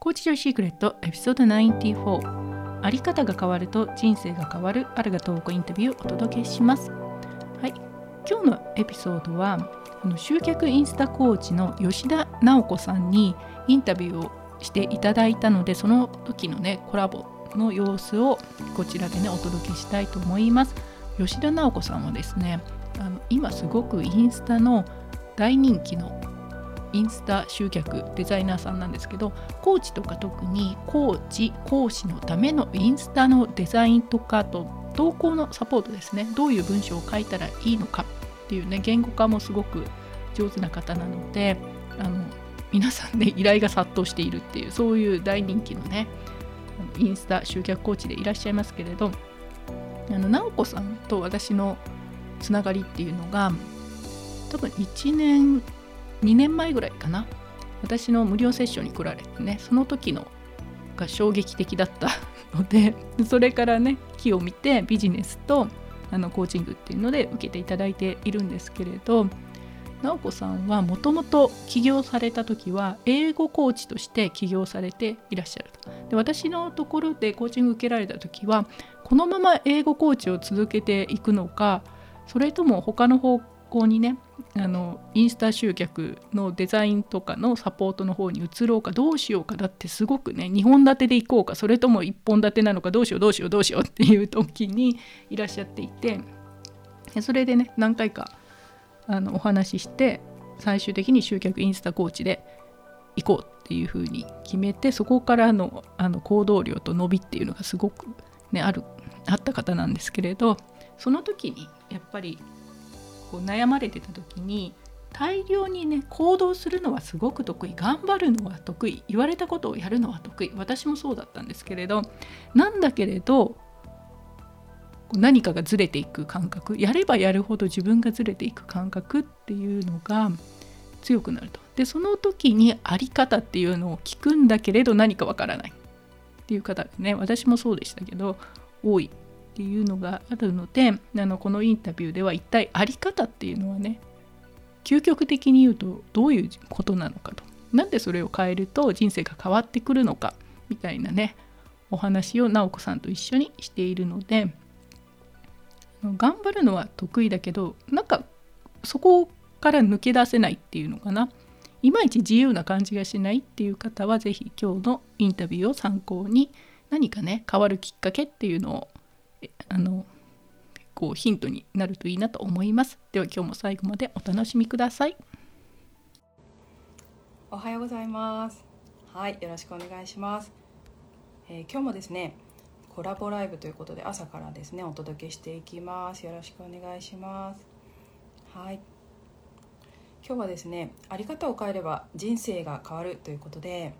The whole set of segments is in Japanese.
コーチジョイシークレットエピソード94あり方が変わると人生が変わるあるがトークインタビューをお届けします。はい。今日のエピソードはこの集客インスタコーチの吉田直子さんにインタビューをしていただいたのでその時のねコラボの様子をこちらでねお届けしたいと思います。吉田直子さんはですねあの今すごくインスタの大人気のインスタ集客デザイナーさんなんですけどコーチとか特にコーチ講師のためのインスタのデザインとかと投稿のサポートですね。どういう文章を書いたらいいのかっていうね言語化もすごく上手な方なのであの皆さんね依頼が殺到しているっていうそういう大人気のねインスタ集客コーチでいらっしゃいますけれどあの直子さんと私のつながりっていうのが多分1年2年前ぐらいかな。私の無料セッションに来られてねその時のが衝撃的だった のでそれからね木を見てビジネスとあのコーチングっていうので受けていただいているんですけれど直子さんはもともと起業された時は英語コーチとして起業されていらっしゃると。で私のところでコーチング受けられた時はこのまま英語コーチを続けていくのかそれとも他の方向にねあのインスタ集客のデザインとかのサポートの方に移ろうかどうしようかだってすごくね2本立てでいこうかそれとも1本立てなのかどうしようどうしようどうしようっていう時にいらっしゃっていてそれでね何回かあのお話しして最終的に集客インスタコーチで行こうっていうふうに決めてそこからのあの行動量と伸びっていうのがすごく、ね、あるあった方なんですけれどその時にやっぱりこう悩まれてた時に大量にね行動するのはすごく得意頑張るのは得意言われたことをやるのは得意私もそうだったんですけれどなんだけれど何かがずれていく感覚やればやるほど自分がずれていく感覚っていうのが強くなると。でその時にあり方っていうのを聞くんだけれど何かわからないっていう方ね私もそうでしたけど多い。っていうのがあるのであのこのインタビューでは一体あり方っていうのはね究極的に言うとどういうことなのかと。なんでそれを変えると人生が変わってくるのかみたいなねお話を直子さんと一緒にしているので頑張るのは得意だけどなんかそこから抜け出せないっていうのかな。いまいち自由な感じがしないっていう方は是非今日のインタビューを参考に何かね変わるきっかけっていうのをあのこうヒントになるといいなと思います。では今日も最後までお楽しみください。おはようございます。はいよろしくお願いします、えー、今日もですねコラボライブということで朝からですねお届けしていきます。よろしくお願いします。はい。今日はですねあり方を変えれば人生が変わるということで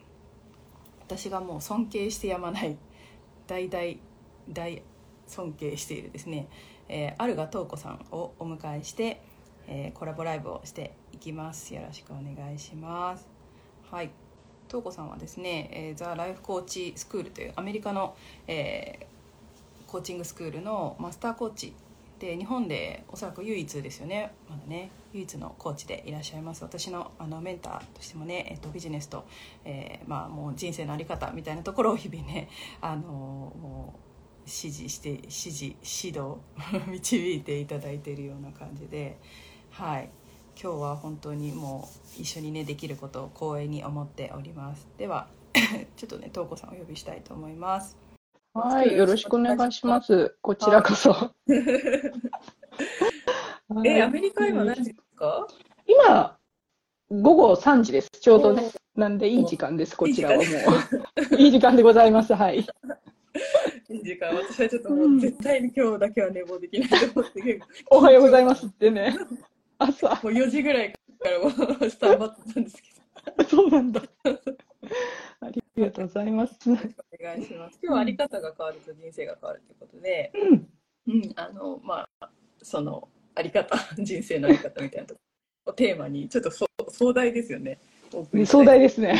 私がもう尊敬してやまない大大大尊敬しているですね、えー、アルガトウコさんをお迎えして、えー、コラボライブをしていきます。よろしくお願いします。はい。トウコさんはですね、えー、ザ・ライフコーチスクールというアメリカの、えー、コーチングスクールのマスターコーチで日本でおそらく唯一ですよね。まだね唯一のコーチでいらっしゃいます。私のあのメンターとしてもね、えっと、ビジネスと、えー、まあ、もう人生の在り方みたいなところを日々ねあのもう指示して指示指導 導いていただいているような感じではい。今日は本当にもう一緒にねできることを光栄に思っております。では ちょっとね東子さんをお呼びしたいと思います。はいよろしくお願いします。こちらこそ。えアメリカ今何時ですか？今午後3時です。ちょうどねなんでいい時間ですこちらはもう。いい時間でございます。はいいい時間、私はちょっともう絶対に今日だけは寝坊できないと思って、おはようございますってね。朝。もう4時ぐらいからもうスタンバってたんですけど。そうなんだ。ありがとうございます。お願いします。今日はあり方が変わると人生が変わるということで、うん、うん、あの、まあ、そのあり方、人生のあり方みたいなとをテーマに、ちょっとそ壮大ですよね。壮大ですね。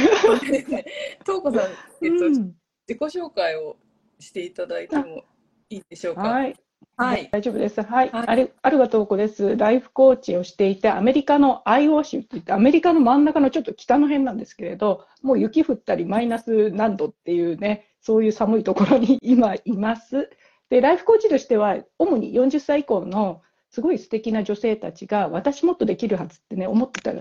東子さん、えっと、うん、自己紹介をしていただいてもいいでしょうか？はい。はい。大丈夫です。はい。はいあれ、アルガトーコです。ライフコーチをしていて、アメリカのアイオー州って言って、アメリカの真ん中のちょっと北の辺なんですけれど、もう雪降ったりマイナス何度っていうね、そういう寒いところに 今います。で、ライフコーチとしては、主に40歳以降のすごい素敵な女性たちが、私もっとできるはずってね、思ってた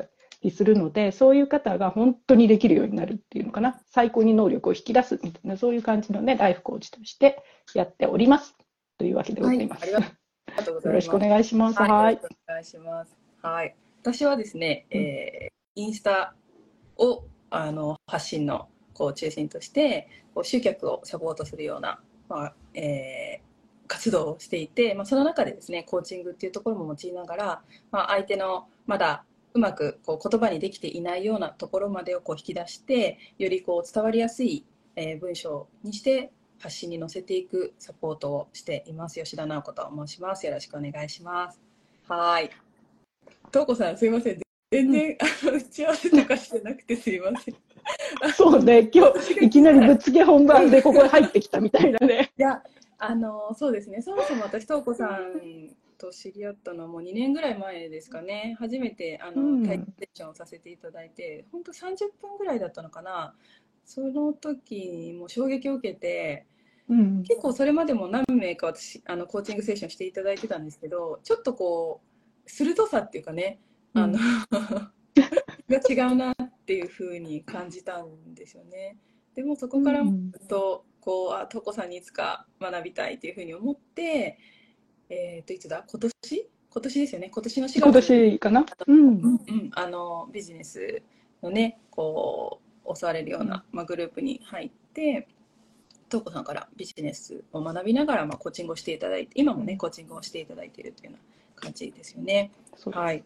りするので、そういう方が本当にできるようになるっていうのかな。最高に能力を引き出すみたいな、そういう感じのね、ライフコーチとしてやっております。というわけでございます。はいありがありがとうございます。よろしくお願いします。はい、はいお願いします。はい、私はですね、えーインスタをあの発信のこう中心としてこう集客をサポートするような、まあえー活動をしていて、まあ、その中でですねコーチングっていうところも用いながら、まあ、相手のまだうまくこう言葉にできていないようなところまでをこう引き出してよりこう伝わりやすい、えー文章にして発信に載せていくサポートをしています。吉田直子と申します。よろしくお願いします。はい。とうこさんすいません。全然、あの打ち合わせとかしてなくてすいません。い そうね、今日 いきなりぶっつけ本番でここに入ってきたみたいなね。やあのそうですね。そもそも私とうこさんと知り合ったのはもう2年ぐらい前ですかね。初めてあの、うん。体験セッションをさせていただいて本当30分ぐらいだったのかな。その時にもう衝撃を受けてうん、結構それまでも何名か私あのコーチングセッションしていただいてたんですけどちょっとこう鋭さっていうかねあの、が違うなっていうふうに感じたんですよね。でもそこからうん。ずっとこうあとこさんにいつか学びたいっていうふうに思って、えー、といつだ？今年？今年ですよね？今年の4月。今年かな？うん。うんうん、あのビジネスのねこう教われるような、まあ、グループに入って東子さんからビジネスを学びながら、まあ、コーチングをしていただいて今もねコーチングをしていただいているというような感じですよね。はい。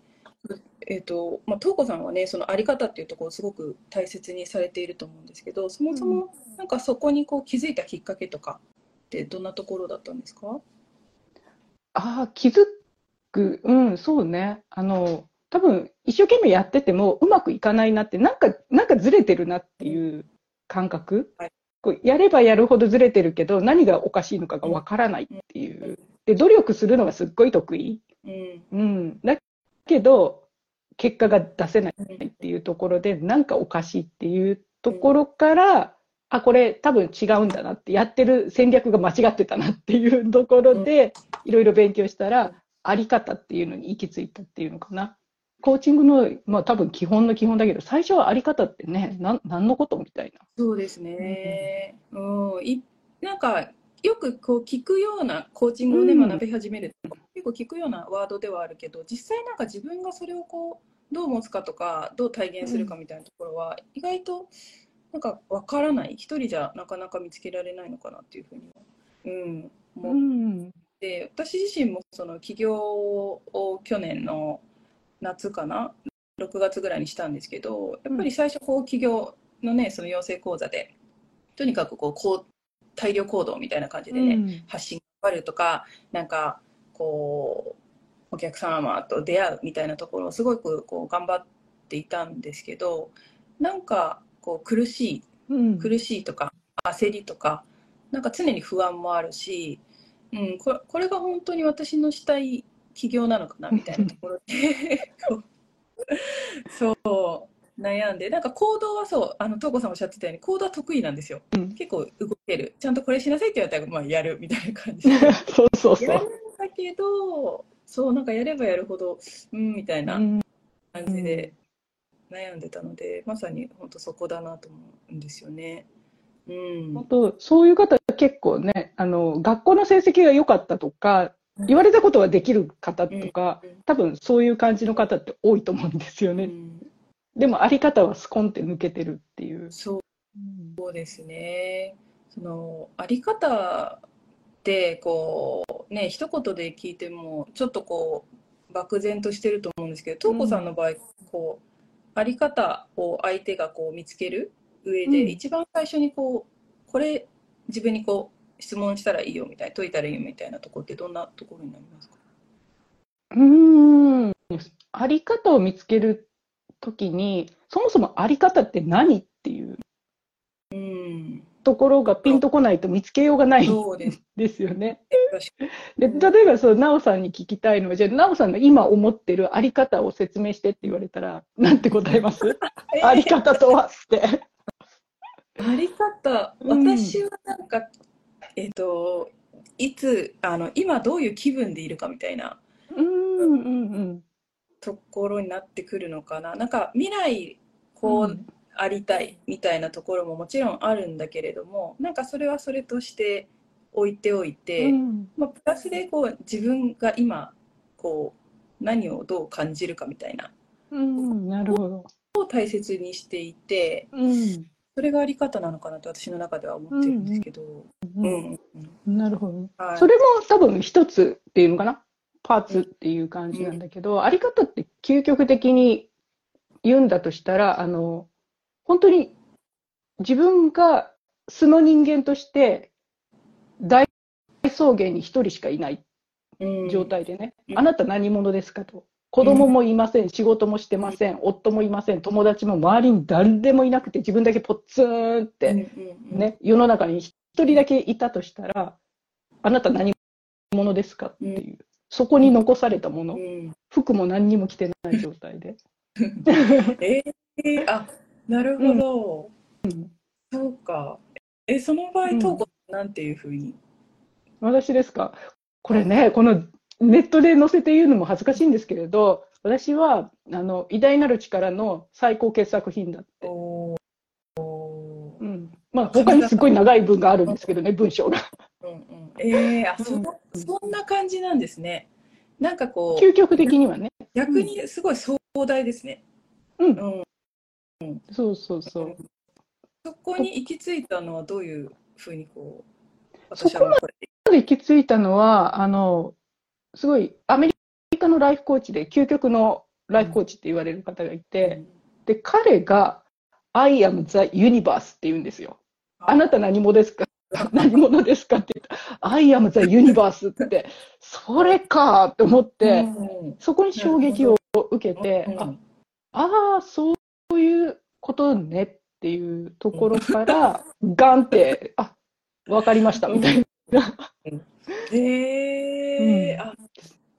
えーとまあ、東子さんはねそのあり方っていうところをすごく大切にされていると思うんですけどそもそもなんかそこにこう気づいたきっかけとかってどんなところだったんですか？ああ、気づく。うん、そうね。あの、多分一生懸命やっててもうまくいかないなって、なんか、なんかずれてるなっていう感覚。はいこうやればやるほどずれてるけど、何がおかしいのかがわからないっていう。で、努力するのがすっごい得意。うんうん。だけど、結果が出せないっていうところで、なんかおかしいっていうところから、あ、これ多分違うんだなって、やってる戦略が間違ってたなっていうところで、いろいろ勉強したら、あり方っていうのに行き着いたっていうのかな。コーチングの、まあ多分基本の基本だけど、最初はあり方ってね、なん、何のことみたいな。そうですね。うん、い、なんかよくこう聞くようなコーチングをね、うん学び始めると結構聞くようなワードではあるけど、実際なんか自分がそれをこうどう持つかとか、どう体現するかみたいなところは意外となんかわからない。一人じゃなかなか見つけられないのかなっていうふうには、うん、思っん。て、私自身もその起業を去年の夏かな、6月ぐらいにしたんですけど、やっぱり最初こう起業のね、その養成講座で、とにかくこうこう大量行動みたいな感じでね、うん発信頑張るとか、なんかこうお客様と出会うみたいなところをすごくこう頑張っていたんですけど、なんかこう苦しいうん。苦しいとか焦りとかなんか常に不安もあるし、うん、これこれが本当に私のしたい起業なのかなみたいなところで そう悩んでなんか行動はそうあの東子さんおっしゃってたように行動は得意なんですよ、うん。結構動ける。ちゃんとこれしなさいって言われたら、まあ、やるみたいな感じで。そうそうそやるんう。だけどそうなんかやればやるほどうんみたいなうん。感じで悩んでたので、まさに本当そこだなと思うんですよね。うん本当、そういう方結構ね、あの、学校の成績が良かったとか、言われたことはできる方とかうん、多分そういう感じの方って多いと思うんですよね。うんでも、あり方はスコンって抜けてるっていう。そうそうですね。そのあり方ってこうね一言で聞いてもちょっとこう漠然としてると思うんですけど、東子さんの場合こうあり方を相手がこう見つける上で、うん一番最初にこうこれ自分にこう質問したらいいよみたいな解いたらいいよみたいなところってどんなところになりますか？うーん。あり方を見つけるときに、そもそもあり方って何っていう。うん。ところがピンとこないと見つけようがないです。よね。で例えばそう、なおさんに聞きたいのは、じゃあ、なおさんの今思ってるあり方を説明してって言われたら、なんて答えます？に あり方とはって。あり方、うん私はなんか、えっ、と、いつ、あの、今どういう気分でいるかみたいなうんうんうんところになってくるのかな。なんか未来、こう、ありたいみたいなところももちろんあるんだけれども、なんかそれはそれとして置いておいて、うん。まあ、プラスでこう自分が今、こう、何をどう感じるかみたいな、うん、なるほど。を大切にしていて、うん。それがあり方なのかなと私の中では思ってるんですけど、ううん。ん、うん。なるほど。はい。それも多分一つっていうのかな？パーツっていう感じなんだけど、あり方って究極的に言うんだとしたら、あの、本当に自分が素の人間として大草原に一人しかいないうん。状態でね、うん。あなた何者ですかと。子供もいません、仕事もしてません、夫もいません、友達も周りに誰でもいなくて自分だけポッツンって、うんうんうん。ね、世の中に一人だけいたとしたら、あなた何者ですかっていう、そこに残されたもの、うん。服も何にも着てない状態で。えー、あなるほど、うん。そうか。えその場合うん。東子なんていうふうに、私ですか？これね、このネットで載せて言うのも恥ずかしいんですけれど、私はあの偉大なる力の最高傑作品だって。うん。まあ、他にすごい長い文があるんですけどね、文章が。うんうん、えー、あそ,、うん。そんな感じなんですね。なんかこう究極的にはね。逆にすごい壮大ですね、うん。う、ん、そうそうそう。そこに行き着いたのはどういうふうにこうそこ私はこれで行き着いたのは、あの、すごいアメリカのライフコーチで、究極のライフコーチって言われる方がいて、で、彼が I am the universe って言うんですよ。あなた何者ですか？何者ですかって言ったら I am the universe って、それかって思って、うんそこに衝撃を受けて、うんああー、そういうことねっていうところから、ガンって、あ、わかりましたみたいな。へえ、うん。あ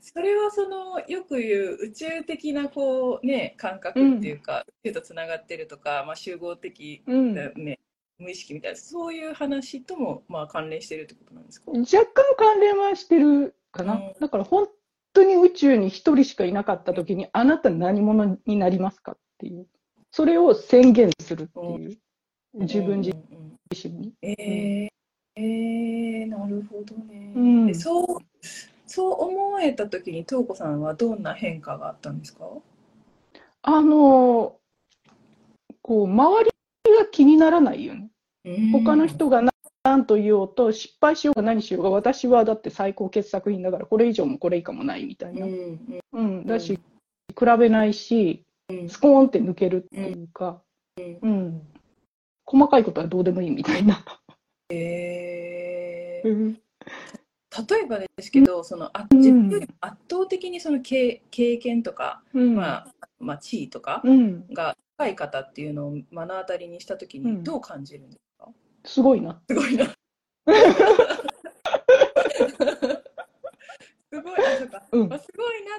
それはそのよく言う宇宙的なこうね感覚っていうか、宇宙とつながってるとか、まあ、集合的うん。な、ね。無意識みたいな。そういう話ともまあ関連してるってことなんですか、若干関連はしてるかな。うん。だから本当に宇宙に一人しかいなかった時に、あなた何者になりますかっていう。それを宣言するっていう。自分自身に。えー、えー、なるほどね、うんでそうそう思えた時に東子さんはどんな変化があったんですか？あの、こう、周りが気にならないよね。他の人が何何と言おうと、失敗しようが何しようが、私はだって最高傑作品だから、これ以上もこれ以下もないみたいな。うんうんうん。だし、比べないし、うんスコーンって抜けるっていうか、うん。細かいことはどうでもいいみたいな。えーうん例えばですけど、そのあ自分よりも圧倒的にその経経験とか、うん。まあまあ、地位とかうん。が高い方っていうのを目の当たりにしたときうんにどう感じるんですか、すごいな。すごいな。すごい、あ、そうんまあ、すごいな。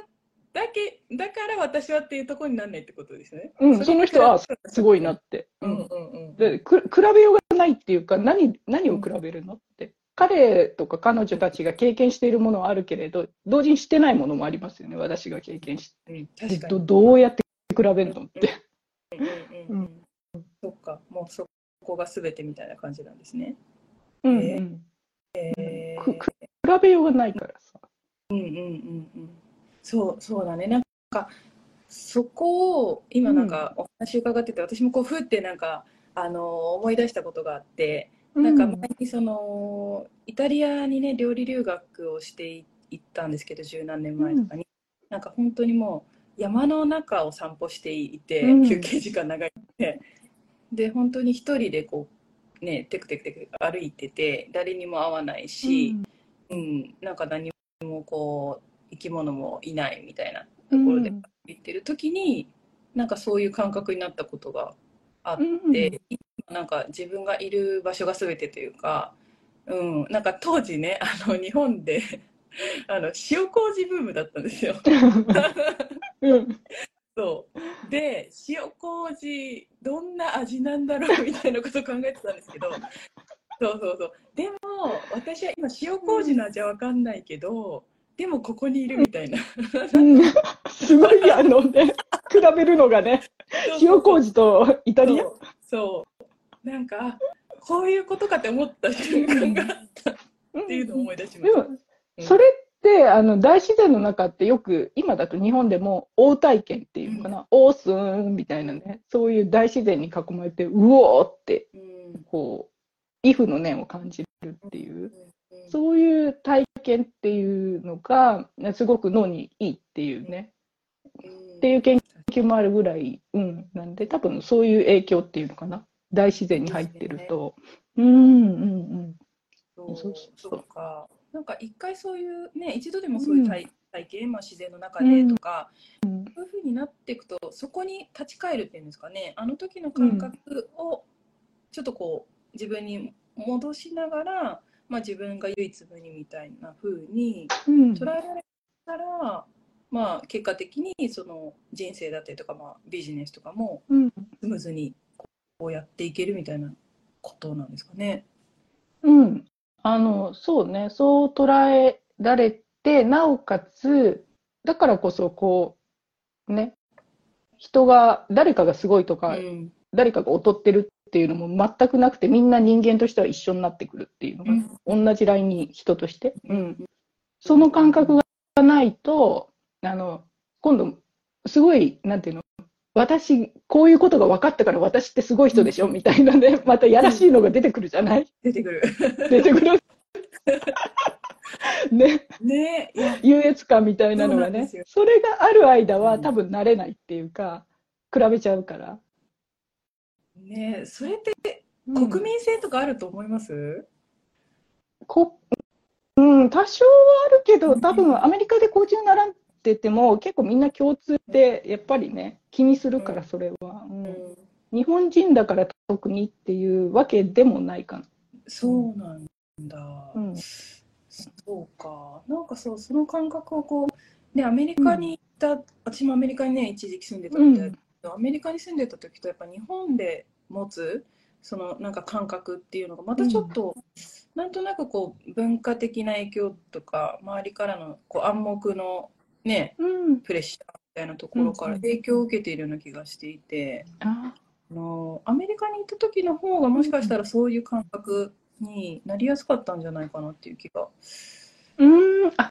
だけ、だから私はっていうところにならないってことですね。うん、その人はすごいなって。ううんん。うんうん。でく比べようがないっていうか、何、何を比べるのって。彼とか彼女たちが経験しているものはあるけれど、同時にしてないものもありますよね、私が経験しうん、て。確かに。どどうやって比べるのって。うんうんうんうん。そっか、もうそこが全てみたいな感じなんですね。うんえうんえくく比べようがないからさ。うんうんうんうん。そう、そうだね。なんか、そこを今なんかお話伺ってて、私もこう、ふってなんか、あの、思い出したことがあって、なんか前にその、イタリアにね、料理留学をしていったんですけど、十何年前とかに。なんか本当にもう、山の中を散歩していて、うん。休憩時間長いって、で、本当に一人でこう、ね、テクテクテク歩いてて、誰にも会わないし、うん、なんか何もこう生き物もいないみたいなところでうん行ってる時に、なんかそういう感覚になったことがあっうんて、なんか自分がいる場所が全てというか、うん、なんか当時ねあの日本で あの塩麹ブームだったんですよ。うん。そう。で塩麹どんな味なんだろうみたいなことを考えてたんですけどそうそうそう。でも私は今塩麹の味は分かんないけどでもここにいるみたいな。うん。すごい、あのね、比べるのがね、塩麹とイタリア？そう。なんかあこういうことかって思った瞬間があった。っていうのを思い出しました。でも、それって、あの、大自然の中ってよく、今だと日本でも、大体験っていうのかな、オースーンみたいなね、そういう大自然に囲まれて、うおーって、うん。こう、イフの念を感じるっていう、うんそういう体験っていうのが、すごく脳にいいっていうね、っていう研究もあるぐらい、うん、なんで、多分そういう影響っていうのかな、大自然に入ってると。うん、うん、そうそうそうそうか。なんか一回そういうね、一度でもそういう体,、体験、まあ、自然の中でとか、うん。そういうふうになっていくと、そこに立ち返るっていうんですかね、あの時の感覚をちょっとこう自分に戻しながら、まあ、自分が唯一無二みたいなふうにうん。捉えられたら、まあ、結果的にその人生だったりとか、まあ、ビジネスとかもうん。スムーズにこうやっていけるみたいなことなんですかね。うん。あの、そうね、そう捉えられて、なおかつ、だからこそ、こう、ね、人が、誰かがすごいとか、うん誰かが劣ってるっていうのも全くなくて、みんな人間としては一緒になってくるっていうのが、同じラインに人として。うん。その感覚がないと、あの、今度、すごい、なんていうの、私、こういうことが分かったから私ってすごい人でしょみたいなね、またやらしいのが出てくるじゃない？出てくる。出てくる。ね、ね優越感みたいなのがねそれがある間はうん多分慣れないっていうか、比べちゃうから。ねそれってうん。国民性とかあると思います、こうん、多少はあるけど、多分アメリカでコーチに習ってても、結構みんな共通で、やっぱりね、気にするから、それは。うん。うん。日本人だから特にっていうわけでもないかな。そうなんだ、うん。そうか。なんかそうその感覚をこうねアメリカに行った、私もアメリカにね一時期住んでたみたいアメリカに住んでた時とやっぱ日本で持つそのなんか感覚っていうのがまたちょっと、なんとなくこう文化的な影響とか周りからのこう暗黙のねうん。プレッシャーみたいなところからうん影響を受けているような気がしていて、ああのアメリカに行った時の方がもしかしたらそういう感覚になりやすかったんじゃないかなっていう気が。うん、あ、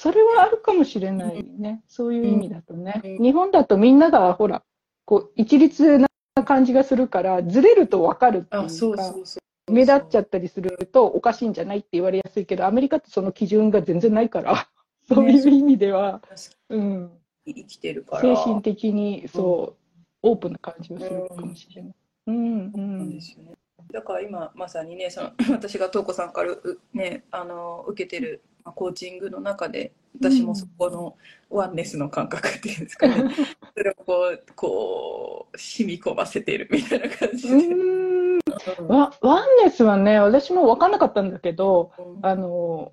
それはあるかもしれないね。そういう意味だとね。うん日本だとみんながほら、こう、一律な感じがするから、ずれるとわかるっていうあそうか、そうそう目立っちゃったりするとおかしいんじゃないって言われやすいけど、アメリカってその基準が全然ないから、そういう意味では、うん、生きてるから精神的にそう、オープンな感じがするかもしれない。うん、うなんんで。すよね。だから今まさにねその私が東子さんからうねあの受けてるまあコーチングの中で私もそこのワンネスの感覚っていうんですかね、それをこうこう染み込ませているみたいな感じで。うん。ワワンネスはね、私も分かんなかったんだけど、あの、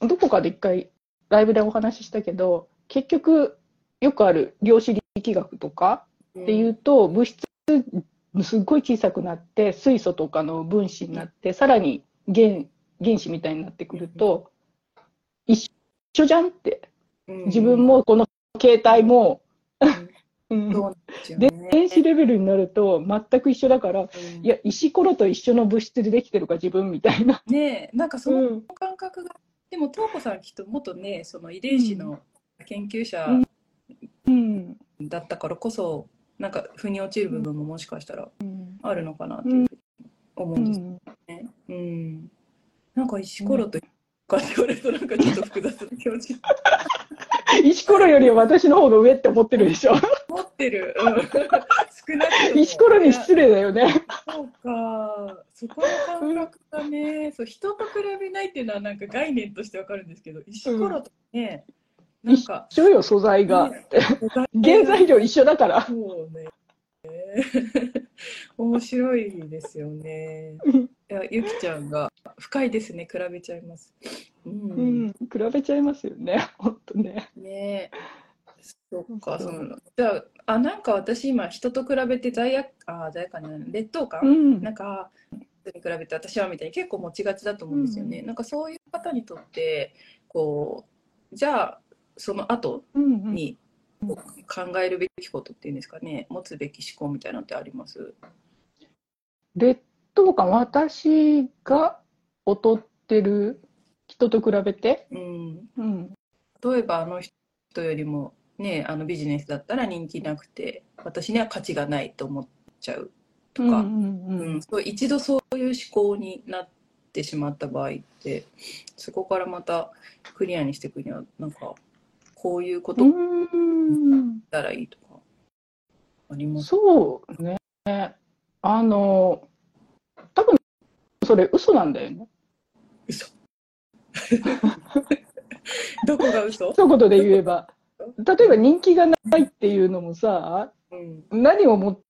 どこかで一回ライブでお話ししたけど、結局、よくある量子力学とかっていうと、物質すっごい小さくなって、水素とかの分子になって、さらに原原子みたいになってくると、一緒じゃんって。うん。自分もこの携帯も、うん。ね。電子レベルになると全く一緒だから、うん。いや、石ころと一緒の物質でできてるか自分みたいな。ねえなんかそのうん。感覚が、でも東子さんきっと元ねその遺伝子の研究者うん。だったからこそ、なんか腑に落ちる部分ももしかしたらうんあるのかなっていうふうに思ううんですんね。うん。なんか石ころとかって言われるとなんかちょっと複雑な気持ち 石ころよりは私の方が上って思ってるでしょ。持ってる。うん、少なく。石ころに失礼だよね。そうか。そこの感覚がね、そう人と比べないっていうのはなんか概念としてわかるんですけど、石ころとね、なんか、一緒よ、素材が。ね原材料一緒だから。そうね。面白いですよね。いや、ゆきちゃんが深いですね。比べちゃいます。う。うんん、比べちゃいますよね、本当ね。ねえ。そっか、そそううなの。じゃあ、あ、なんか私今人と比べて罪悪、あ、罪悪感じゃない、劣等感、うんなんか、人に比べて私はみたいに結構持ちがちだと思うんですよね。なんかそういう方にとって、こう、じゃあ、その後に考えるべきことっていうんですかね、持つべき思考みたいなのってあります？劣等感、私が劣ってる人と比べて、うん。うん、例えばあの人よりもね、あのビジネスだったら人気なくて、私には価値がないと思っちゃうとか、うんうんうんうん、一度そういう思考になってしまった場合ってそこからまたクリアにしていくにはなんかこういうことうしんたらいいとかありますそうね。あの、多分それ嘘なんだよね。嘘 どこが嘘、一言で言えば。例えば人気がないっていうのもさ、うん、何をもっ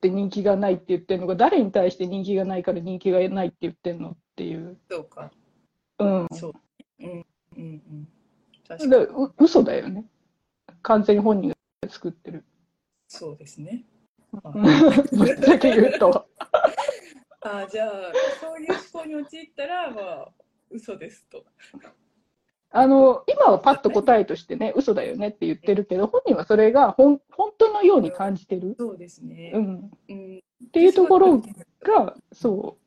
て人気がないって言ってるのか、誰に対して人気がないから人気がないって言ってるのっていう。そうかうん。そううんうんうん確かにう嘘だよね。完全に本人が作ってる。そうですねぶっちゃけ言うと。あじゃあそういう思考に陥ったらまあ嘘ですとあの、今はパッと答えとしてね、嘘だよねって言ってるけど、本人はそれが本本当のように感じてる。そうですねうん。うんっていうところが、そ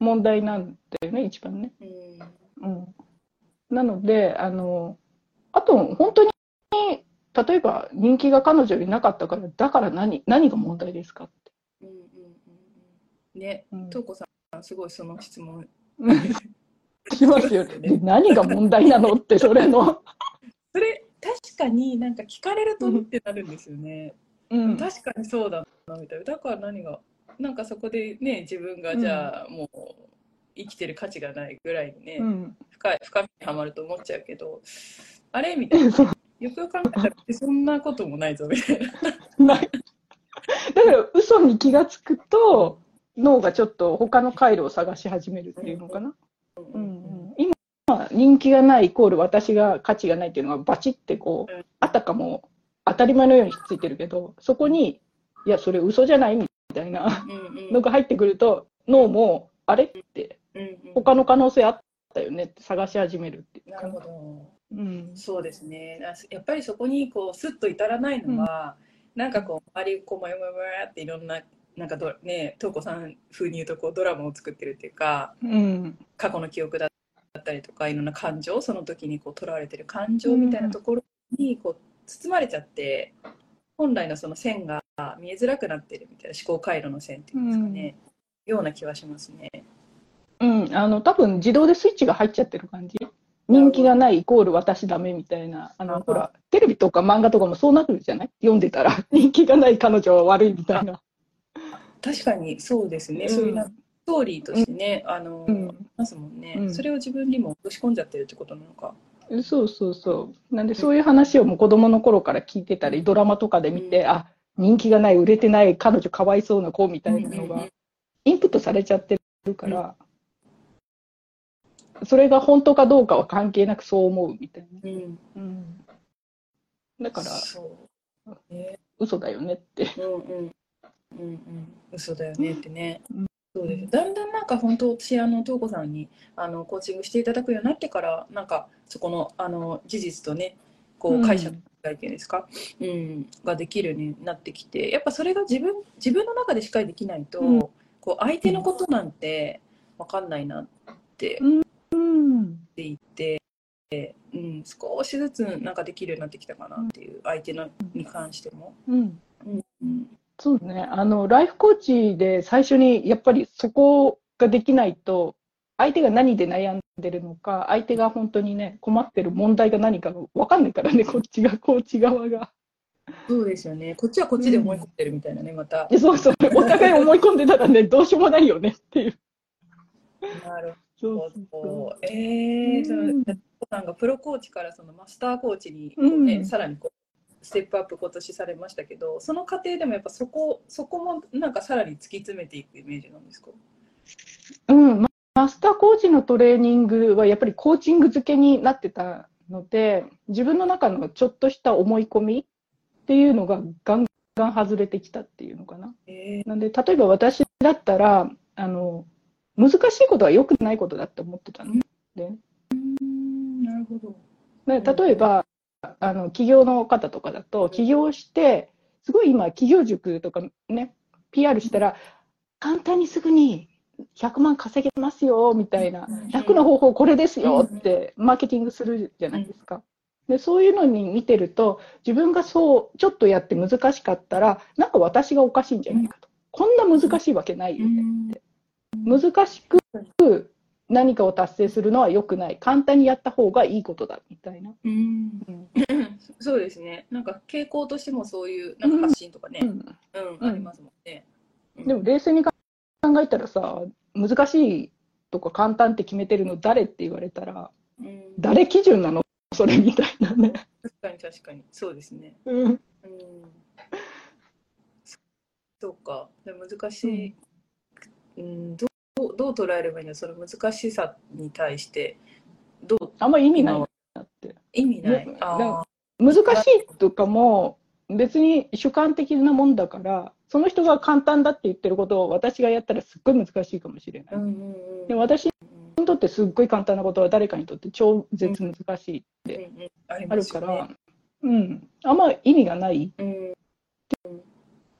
う、問題なんだよね、一番ね。うんうん。なので、あの、あと、本当に、例えば人気が彼女よりなかったから、だから何、何が問題ですかって。うんうんうんうんね、うんとうこさん、すごいその質問。しますよね。で何が問題なのって、それの。それ、確かになんか聞かれるとってなるんですよね。うん。確かにそうだな、みたいな。だから何が、なんかそこでね、自分がじゃあ、もう、生きてる価値がないぐらいにね、うん。深い、深みにはまると思っちゃうけど、あれ？みたいな。よく考えたら、そんなこともないぞ、みたいな。ない。だから、嘘に気がつくと、脳がちょっと他の回路を探し始めるっていうのかな。うんうん、今、人気がないイコール私が価値がないっていうのがバチってこうあたかも当たり前のようにひっついてるけど、そこに、いや、それ嘘じゃないみたいなのが入ってくると、脳も、あれって、他の可能性あったよねって探し始めるっていうかなるほど。うん。そうですね。あやっぱりそこにこうスッと至らないのは、なんかこう周りこうもやもやもやっていろんななんかどね、とうこさん風に言うとこうドラマを作ってるっていうか、うん。過去の記憶だったりとかいろんな感情、その時にこうとらわれてる感情みたいなところにこう包まれちゃって、本来のその線が見えづらくなってるみたいな思考回路の線っていうんですかね、ような気はしますね。うん。あの、多分自動でスイッチが入っちゃってる感じ。人気がないイコール私ダメみたいな。あの、あほら、テレビとか漫画とかもそうなるじゃない？読んでたら。人気がない彼女は悪いみたいな。確かにそうですね、うん。そういうなストーリーとしてね、あの、うん。ますもんね、うん。それを自分にも落とし込んじゃってるってことなのか。そうそうそう。なんでそういう話をもう子供の頃から聞いてたり、ドラマとかで見て、うん。あ、人気がない、売れてない、彼女かわいそうな子みたいなのがうんうんうん。インプットされちゃってるから、それが本当かどうかは関係なくそう思うみたいな。うん、うん。だから、そう。ね、嘘だよねって。うんうん。うんうん。嘘だよねってね。うんそうです。だんだんなんか本当私あの東子さんにあのコーチングしていただくようになってからなんかそこのあの事実とねこうんう解釈体験ですか、うん、ができるようになってきてやっぱそれが自分自分の中でしっかりできないと、うんこう相手のことなんて分かんないなってうん。ていて、うん、少しずつなんかできるようになってきたかなっていう相手のに関しても。うん。うんうんそうね。あの、ライフコーチで最初にやっぱりそこができないと、相手が何で悩んでるのか、相手が本当にね、困ってる問題が何かが分かんないからね、こっちが、コーチ側が。そうですよねこっちはこっちで思い込んでるみたいなね、また。でそうそう、お互い思い込んでたらね、どうしようもないよねっていう。なるそうほそうそど。えー、そのうんさんがプロコーチからそのマスターコーチにこう、ねうんさらにこうステップアップ今年されましたけどその過程でもやっぱそこそこもなんかさらに突き詰めていくイメージなんですか？うん、まマスターコーチのトレーニングはやっぱりコーチング付けになってたので、自分の中のちょっとした思い込みっていうのがガンガン外れてきたっていうのかな。えなんで、例えば私だったら、あの、難しいことは良くないことだって思ってたの。で、ー、なるほど。で例えば、あの、企業の方とかだと、起業して、すごい今、企業塾とかね、PR したら、簡単にすぐに100万稼げますよ、みたいなうん、楽な方法これですよって、マーケティングするじゃないですか。で、そういうのに見てると、自分がそう、ちょっとやって難しかったら、なんか私がおかしいんじゃないかと。こんな難しいわけないよねって。難しく何かを達成するのは良くない。簡単にやった方がいいことだ、みたいな。うんうんそうですね。なんか傾向としてもそういうなんか発信とかね、うんありますもんね。うんでも冷静に考えたらさ、難しいとか簡単って決めてるの誰って言われたら、うん、誰基準なの？それみたいなね。確かに確かにそうですね。うん。うん、そうか。で難しい、うん、どうどう捉えればいいの？その難しさに対してどう？あんま意味ないなって。意味ない。難しいとかも別に主観的なもんだから、その人が簡単だって言ってることを私がやったらすっごい難しいかもしれない。うんうんうん。で私にとってすっごい簡単なことは誰かにとって超絶難しいってうんうんあるから、うん、あんま意味がないうんっ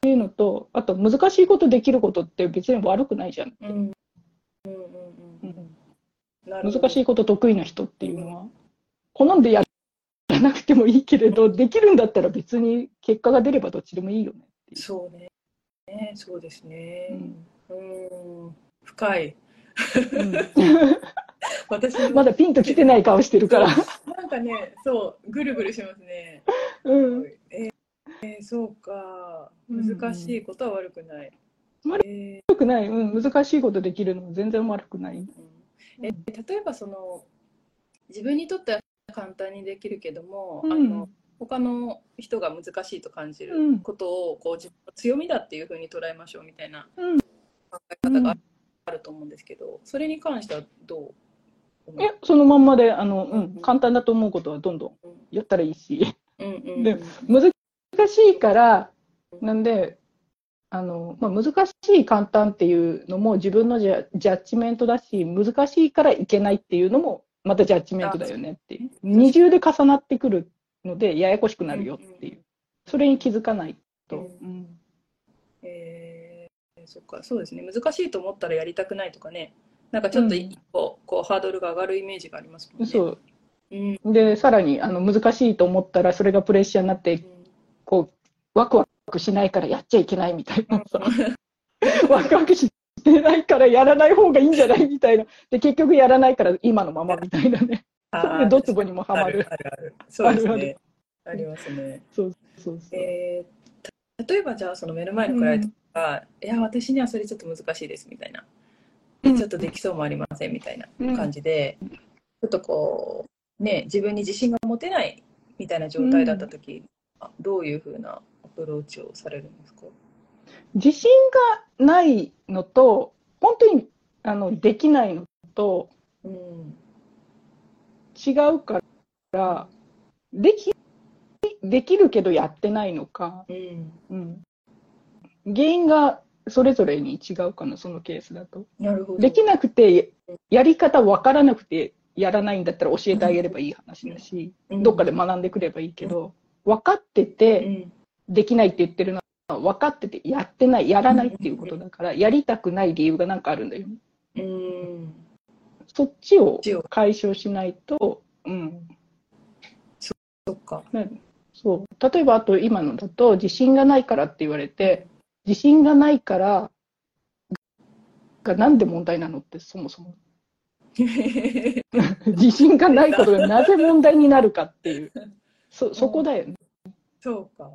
ていうのと、あと難しいことできることって別に悪くないじゃん。うん難しいこと得意な人っていうのは、好んでやらなくてもいいけれど、できるんだったら別に結果が出ればどっちでもいいよねっていう。そうね。ねそうですね。うんうん、深い。うん私もまだピンときてない顔してるから。なんかね、そう、ぐるぐるしますね。うん、えーえーそうか。うん難しいことは悪くない。悪え悪くない、うん、難しいことできるのも全然悪くない。ーうんえ例えばその自分にとっては簡単にできるけども、うん。あの他の人が難しいと感じうん。ることをこう自分の強みだっていうふうに捉えましょうみたいなうん。考え方があると思うんですけど、それに関してはどうえ、そのまんまで、あの、うん、簡単だと思うことはどんどんうん。やったらいいし、うんうん。で難しいから、なんで、あの、まあ、難しい簡単っていうのも自分のジャジャッジメントだし、難しいからいけないっていうのもまたジャッジメントだよねっていう。二重で重なってくるので、ややこしくなるよっていう。それに気づかないと。うんうんえーそっかそうですね難しいと思ったらやりたくないとかねなんかちょっと一歩、こうハードルが上がるイメージがありますもんね。そう。うんで、さらにあの難しいと思ったら、それがプレッシャーになって、こう、ワクワクしないからやっちゃいけないみたいなさ、ワクワクしてないからやらない方がいいんじゃないみたいな。で、結局やらないから今のままみたいなね。それでドツボにもはまる。あるあるそうですあるね。ありますね。そうそうそう。えーた例えばじゃあその目の前のクライアントが、いや私にはそれちょっと難しいですみたいな、うんちょっとできそうもありませんみたいな感じで、ちょっとこうね自分に自信が持てないみたいな状態だった時、あどういうふうなアプローチをされるんですか？自信がないのと、本当にあのできないのとうん。違うから、でき、できるけどやってないのか、うん。うん、原因がそれぞれに違うかな、そのケースだと。なるほど。できなくて、やり方分からなくてやらないんだったら教えてあげればいい話だし、どっかで学んでくればいいけど、分かってうて、んできないって言ってるのは、分かっててやってない、やらないっていうことだから、やりたくない理由がなんかあるんだよね。うんそっちを解消しないと、うん。そっかねそう。例えば、あと今のだと、自信がないからって言われて、自信がないから、がなんで問題なのって、そもそも。自信がないことがなぜ問題になるかっていう。そ、そこだよね。そうか。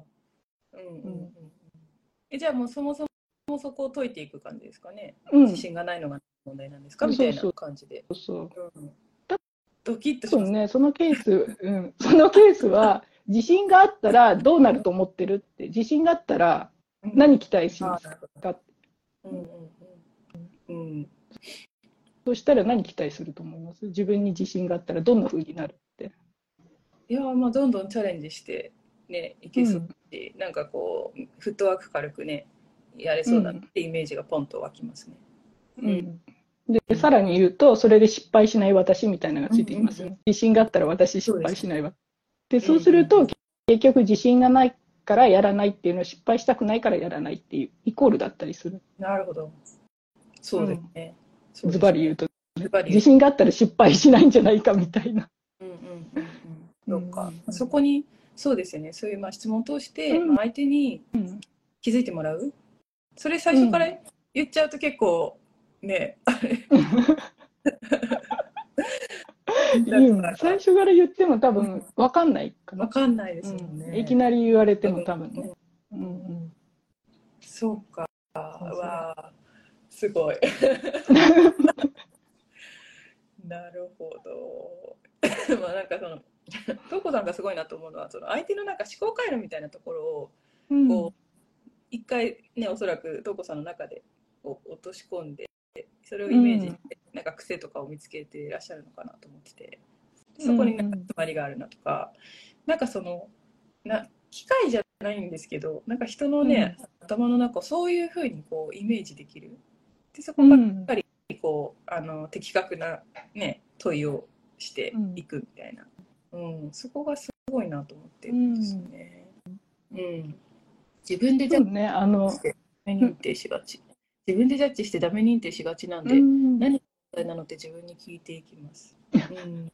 うんうんうん。えじゃあもうそもそもそこを解いていく感じですかね？うん。自そ信がないのが問題なんですか？そうみたいなそう感じで。うそう。うんだドキッとします。そうね、そのケース、うん。そのケースは、自信があったらどうなると思ってるって、自信があったら何期待しますか？って。うんうんうんうんそしたら何期待すると思います？自分に自信があったらどんな風になるって。いやまあどんどんチャレンジしてねいけそうし、なんかこうフットワーク軽くねやれそうだなってイメージがポンと湧きますね。うんで、さらに言うと、それで失敗しない私みたいなのがついてきますよね。自信があったら私失敗しないわ。で、そうすると、結局自信がないからやらないっていうのは失敗したくないからやらないっていうイコールだったりする。なるほど。そうですね。そうですねズバリ言うと、ズバリ言う自信があったら失敗しないんじゃないかみたいな。うんうんうんうん。そうかう。んそこにそうですよね。そういうまあ質問を通して、うんまあ相手にうん気づいてもらう。それ最初から言っちゃうと結構ね、最初から言っても多分分かんないかなわ。かんないですうんもんね。いきなり言われても多分ね。うんうんそうか。わあ、すごい。なるほど。まあなんかその、トコさんがすごいなと思うのは、その相手のなんか思考回路みたいなところを、うん。こう、一回ね、おそらくトコさんの中でこう落とし込んで、それをイメージして、なんか癖とかを見つけていらっしゃるのかなと思ってて、そこになんか詰まりがあるなとか、なんかその、な機械じゃないんですけど、なんか人のね、頭の中をそういうふうにこうイメージできる。で、そこばっかりこう、あの、的確なね、問いをしていくみたいな。うん、そこがすごいなと思ってるんですよね。うん。自分でジャッそうね、あの、ジしてダメ認定しがち。自分でジャッジしてダメ認定しがちなんで、うん何が問題なのって自分に聞いていきます。うん。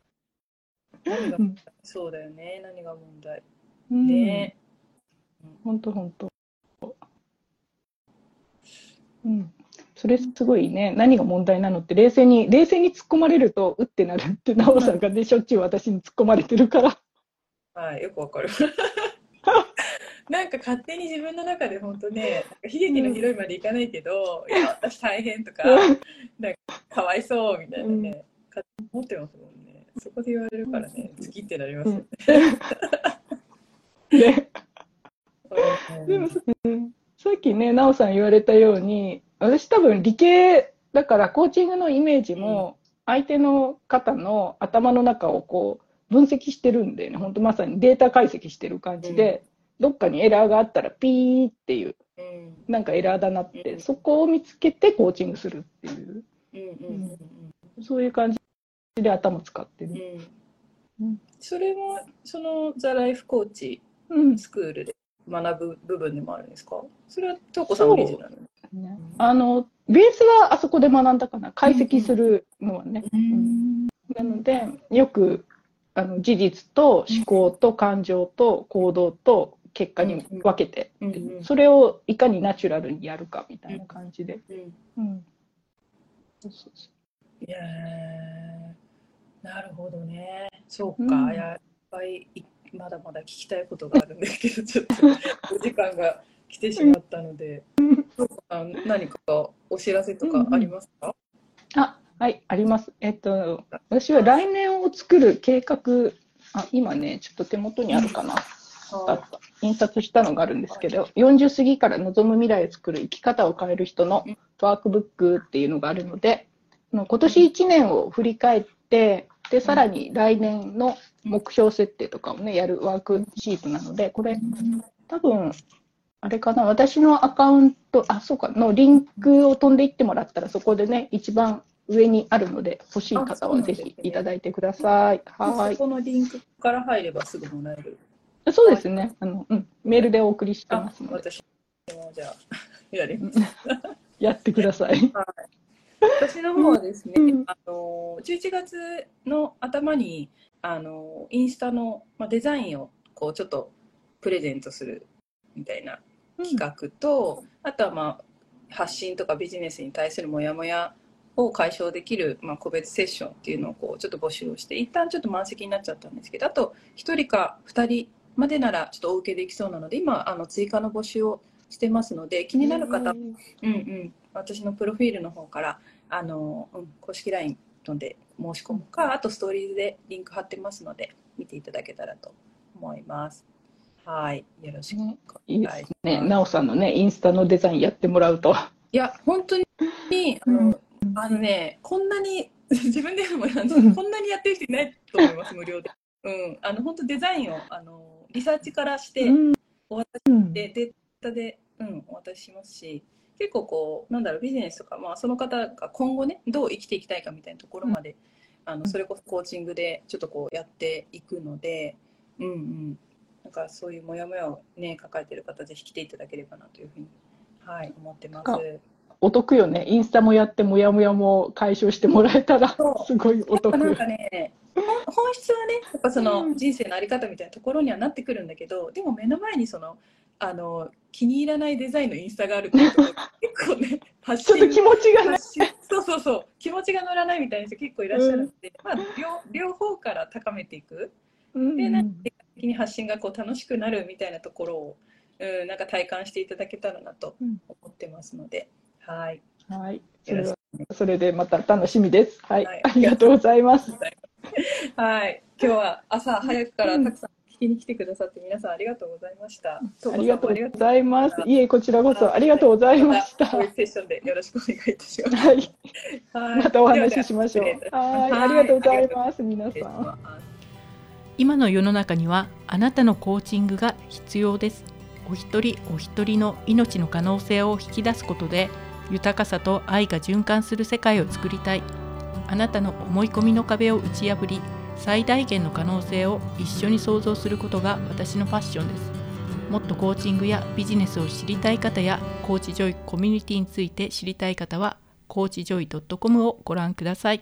何がそうだよね。何が問題？うんね。本当本当。うん。それすごいね、何が問題なのって冷静に、冷静に突っ込まれると、うってなるって、なおさんがね、しょっちゅう私に突っ込まれてるから。はい、よくわかる。なんか勝手に自分の中で本当ね、悲劇のヒロインまでいかないけど、いや、私大変とか、なんかかわいそうみたいなね、勝手に思ってますもんね。そこで言われるからね、次ってなりますよね。ね、うんでも、うんさっきね、なおさん言われたように、私多分理系だからコーチングのイメージも、相手の方の頭の中をこう分析してるんでね、本当まさにデータ解析してる感じで、どっかにエラーがあったらピーっていう、うん。なんかエラーだなって、うん。そこを見つけてコーチングするっていう、うんそういう感じで頭使ってる。うん。それもそのザ・ライフコーチうん。スクールで学ぶ部分でもあるんですか？それはトーコさんね。あの、ベースはあそこで学んだかな。解析するのはね。うん。なので、よくあの事実と思考と感情と行動と結果に分けて、うん。うんそれをいかにナチュラルにやるかみたいな感じで。うん。うん。そうそうそいやーなるほどね。そうか。や、いっぱいいまだまだ聞きたいことがあるんですけど、ちょっとお時間が来てしまったので、何かお知らせとかありますか、うあ、はい、あります。えっと、私は来年を作る計画、あ、今ね、ちょっと手元にあるかな。あった印刷したのがあるんですけど、40過ぎから望む未来を作る生き方を変える人のワークブックっていうのがあるので、今年1年を振り返って、で、さらに来年の目標設定とかをね、やるワークシートなので、これ、多分、あれかな、私のアカウント、あ、そうか、のリンクを飛んでいってもらったら、そこでね、一番上にあるので、欲しい方はぜひいただいてください。はいそ。このリンクから入ればすぐもらえる。そうですね。あの、うん、メールでお送りしてあます、ので、私もじゃあ、やります。やってください。私の方はですね、うんあの11月の頭にあのインスタの、まあ、デザインをこうちょっとプレゼントするみたいな企画と、あとは、まあ、発信とかビジネスに対するモヤモヤを解消できる、まあ、個別セッションっていうのをこうちょっと募集をして一旦ちょっと満席になっちゃったんですけどあと1人か2人までならちょっとお受けできそうなので今あの追加の募集をしてますので気になる方、うんうん、私のプロフィールの方からあの、うん、公式 LINE で申し込むかあとストーリーズでリンク貼ってますので見ていただけたらと思います。はい、よろしくいいですね。なおさんのね、インスタのデザインやってもらうと。いや、本当に、あうん。の、あのね、こんなに、自分でもなんこんなにやってる人いないと思います、無料で。うん、あの、本当デザインを、あの、リサーチからして、うん。お渡しうん。で、データで、うん、お渡ししますし、結構こう、なんだろう、ビジネスとか、まあ、その方が今後ね、どう生きていきたいかみたいなところまで、あの、それこそコーチングでちょっとこうやっていくので、うんうん。なんかそういうモヤモヤをね、抱えてる方、ぜひ来ていただければなというふうに、はい、思ってます。かお得よね。インスタもやって、もやもやも解消してもらえたらすごいお得。なんかね、本本質はね、やっぱそのうん人生のあり方みたいなところにはなってくるんだけど、でも目の前にその、あの、気に入らないデザインのインスタがあるっていうところ 結構ね、発信ちょっと気持ちがね。そうそうそう、気持ちが乗らないみたいな人結構いらっしゃるので、まあ、両両方から高めていく。うんで、なんか結果的に発信がこう楽しくなるみたいなところを、うん、なんか体感していただけたらなとうん思ってますので、はい。はい。それそれでまた楽しみです。はい。はいありがとうございます。はい。今日は朝早くからたくさん聞きに来てくださって皆さんありがとうございました。ありがとうございます。いえ、こちらこそありがとうございました。こういうセッションでよろしくお願いいたします。はい。はいまたお話ししましょう。ではい。はいありがとうございます。皆さん。今の世の中にはあなたのコーチングが必要です。お一人お一人の命の可能性を引き出すことで豊かさと愛が循環する世界を作りたい。あなたの思い込みの壁を打ち破り最大限の可能性を一緒に創造することが私のファッションです。もっとコーチングやビジネスを知りたい方やコーチジョイコミュニティについて知りたい方はコーチジョイ .com をご覧ください。